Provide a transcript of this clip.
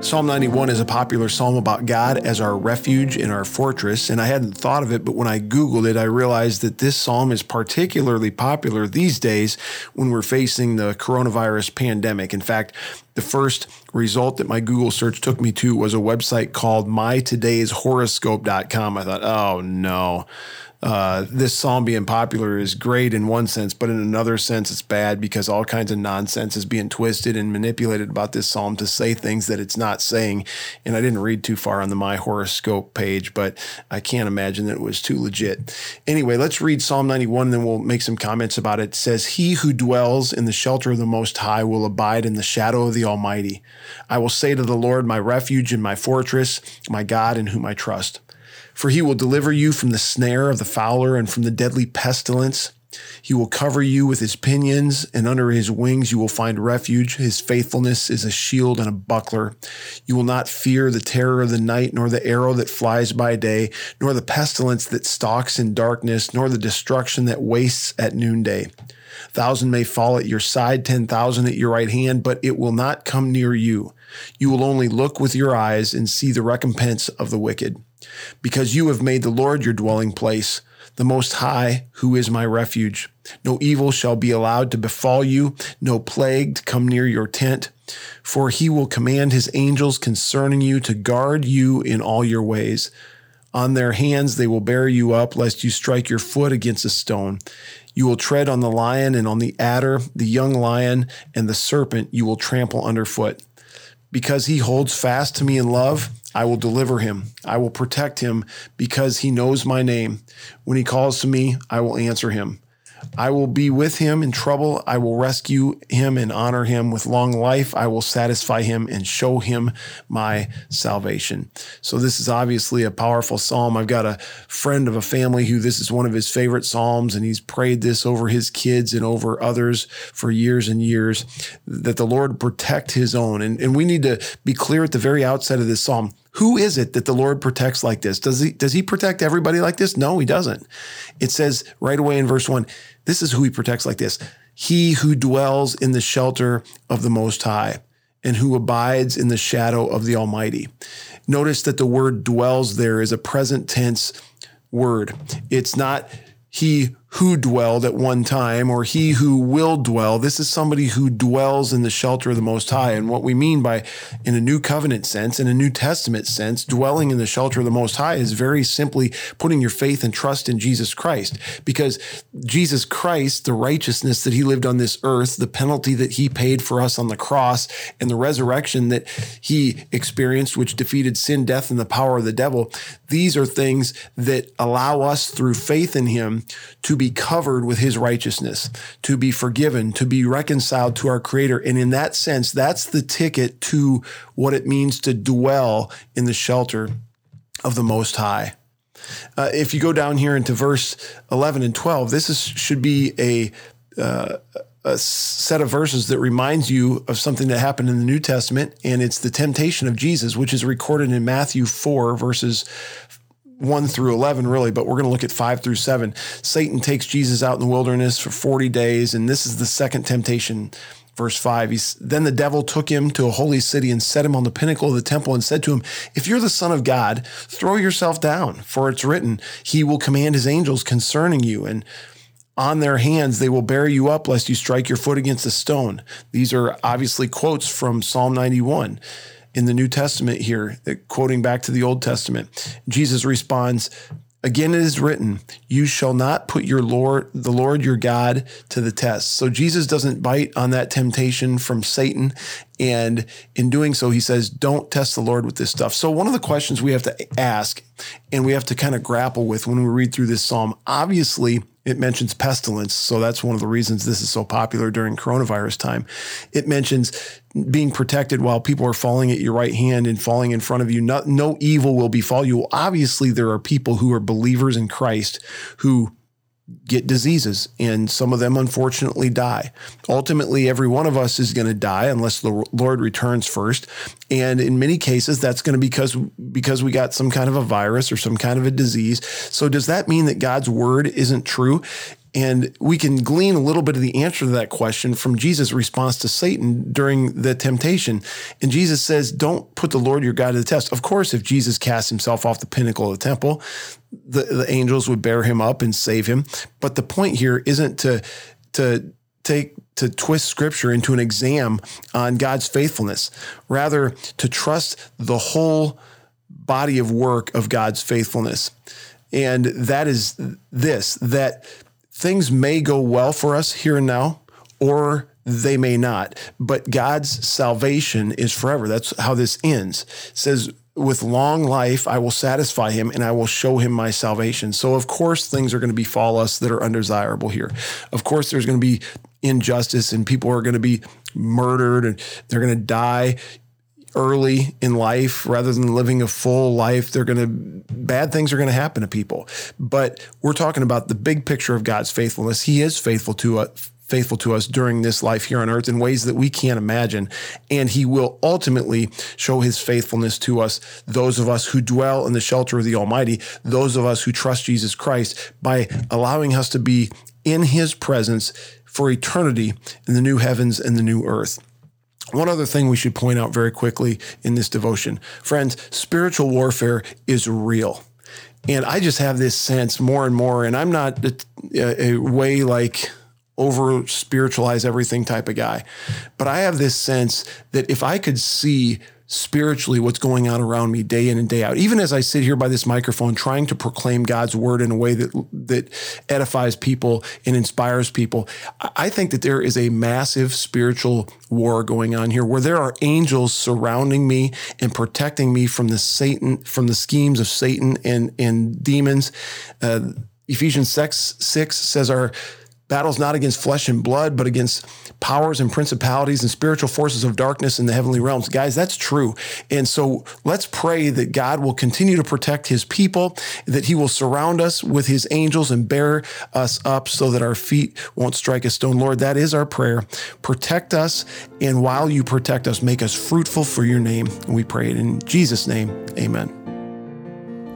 Psalm 91 is a popular psalm about God as our refuge and our fortress, and I hadn't thought of it, but when I Googled it, I realized that this psalm is particularly popular these days when we're facing the coronavirus pandemic. In fact, the first result that my Google search took me to was a website called mytodayshoroscope.com. I thought, oh no uh, this psalm being popular is great in one sense, but in another sense, it's bad because all kinds of nonsense is being twisted and manipulated about this psalm to say things that it's not saying. And I didn't read too far on the My Horoscope page, but I can't imagine that it was too legit. Anyway, let's read Psalm 91, then we'll make some comments about it. It says, He who dwells in the shelter of the Most High will abide in the shadow of the Almighty. I will say to the Lord, my refuge and my fortress, my God in whom I trust. For he will deliver you from the snare of the fowler and from the deadly pestilence. He will cover you with his pinions, and under his wings you will find refuge. His faithfulness is a shield and a buckler. You will not fear the terror of the night, nor the arrow that flies by day, nor the pestilence that stalks in darkness, nor the destruction that wastes at noonday. Thousand may fall at your side, ten thousand at your right hand, but it will not come near you. You will only look with your eyes and see the recompense of the wicked because you have made the Lord your dwelling place, the Most High, who is my refuge. No evil shall be allowed to befall you, no plague to come near your tent. For he will command his angels concerning you to guard you in all your ways. On their hands they will bear you up, lest you strike your foot against a stone. You will tread on the lion and on the adder, the young lion, and the serpent you will trample underfoot. Because he holds fast to me in love, I will deliver him. I will protect him because he knows my name. When he calls to me, I will answer him. I will be with him in trouble. I will rescue him and honor him with long life. I will satisfy him and show him my salvation. So, this is obviously a powerful psalm. I've got a friend of a family who this is one of his favorite psalms, and he's prayed this over his kids and over others for years and years that the Lord protect his own. And, and we need to be clear at the very outset of this psalm who is it that the Lord protects like this? Does he does he protect everybody like this? No, he doesn't. It says right away in verse 1, this is who he protects like this. He who dwells in the shelter of the most high and who abides in the shadow of the almighty. Notice that the word dwells there is a present tense word. It's not he who dwelled at one time or he who will dwell. This is somebody who dwells in the shelter of the Most High. And what we mean by, in a New Covenant sense, in a New Testament sense, dwelling in the shelter of the Most High is very simply putting your faith and trust in Jesus Christ. Because Jesus Christ, the righteousness that he lived on this earth, the penalty that he paid for us on the cross, and the resurrection that he experienced, which defeated sin, death, and the power of the devil, these are things that allow us through faith in him to be covered with his righteousness, to be forgiven, to be reconciled to our creator. And in that sense, that's the ticket to what it means to dwell in the shelter of the Most High. Uh, if you go down here into verse 11 and 12, this is, should be a, uh, a set of verses that reminds you of something that happened in the New Testament, and it's the temptation of Jesus, which is recorded in Matthew 4, verses 1 through 11, really, but we're going to look at 5 through 7. Satan takes Jesus out in the wilderness for 40 days, and this is the second temptation. Verse 5 he's, Then the devil took him to a holy city and set him on the pinnacle of the temple and said to him, If you're the Son of God, throw yourself down, for it's written, He will command His angels concerning you, and on their hands they will bear you up, lest you strike your foot against a stone. These are obviously quotes from Psalm 91 in the New Testament here, quoting back to the Old Testament. Jesus responds, Again, it is written, you shall not put your Lord, the Lord your God to the test. So Jesus doesn't bite on that temptation from Satan. And in doing so, he says, don't test the Lord with this stuff. So one of the questions we have to ask and we have to kind of grapple with when we read through this Psalm, obviously it mentions pestilence. So that's one of the reasons this is so popular during coronavirus time. It mentions being protected while people are falling at your right hand and falling in front of you. No, no evil will befall you. Obviously, there are people who are believers in Christ who get diseases, and some of them unfortunately die. Ultimately, every one of us is going to die unless the Lord returns first. And in many cases, that's going to be because because we got some kind of a virus or some kind of a disease. So does that mean that God's word isn't true? And we can glean a little bit of the answer to that question from Jesus' response to Satan during the temptation. And Jesus says, Don't put the Lord your God to the test. Of course, if Jesus cast himself off the pinnacle of the temple, the, the angels would bear him up and save him. But the point here isn't to, to take to twist scripture into an exam on God's faithfulness, rather to trust the whole body of work of God's faithfulness. And that is this that things may go well for us here and now, or they may not. But God's salvation is forever. That's how this ends. It says, with long life, I will satisfy him and I will show him my salvation. So, of course, things are going to befall us that are undesirable here. Of course, there's going to be injustice and people are going to be murdered and they're going to die early in life rather than living a full life they're going to bad things are going to happen to people. But we're talking about the big picture of God's faithfulness. He is faithful to us faithful to us during this life here on earth in ways that we can't imagine. And he will ultimately show his faithfulness to us those of us who dwell in the shelter of the almighty those of us who trust Jesus Christ by allowing us to be in his presence for eternity in the new heavens and the new earth one other thing we should point out very quickly in this devotion. Friends, spiritual warfare is real. And I just have this sense more and more, and I'm not a, a way like over spiritualize everything type of guy, but I have this sense that if I could see spiritually what's going on around me day in and day out. Even as I sit here by this microphone trying to proclaim God's word in a way that that edifies people and inspires people, I think that there is a massive spiritual war going on here where there are angels surrounding me and protecting me from the Satan from the schemes of Satan and and demons. Uh, Ephesians 6, 6 says our battle's not against flesh and blood, but against powers and principalities and spiritual forces of darkness in the heavenly realms. Guys, that's true. And so let's pray that God will continue to protect his people, that he will surround us with his angels and bear us up so that our feet won't strike a stone. Lord, that is our prayer. Protect us. And while you protect us, make us fruitful for your name. And we pray it in Jesus' name. Amen.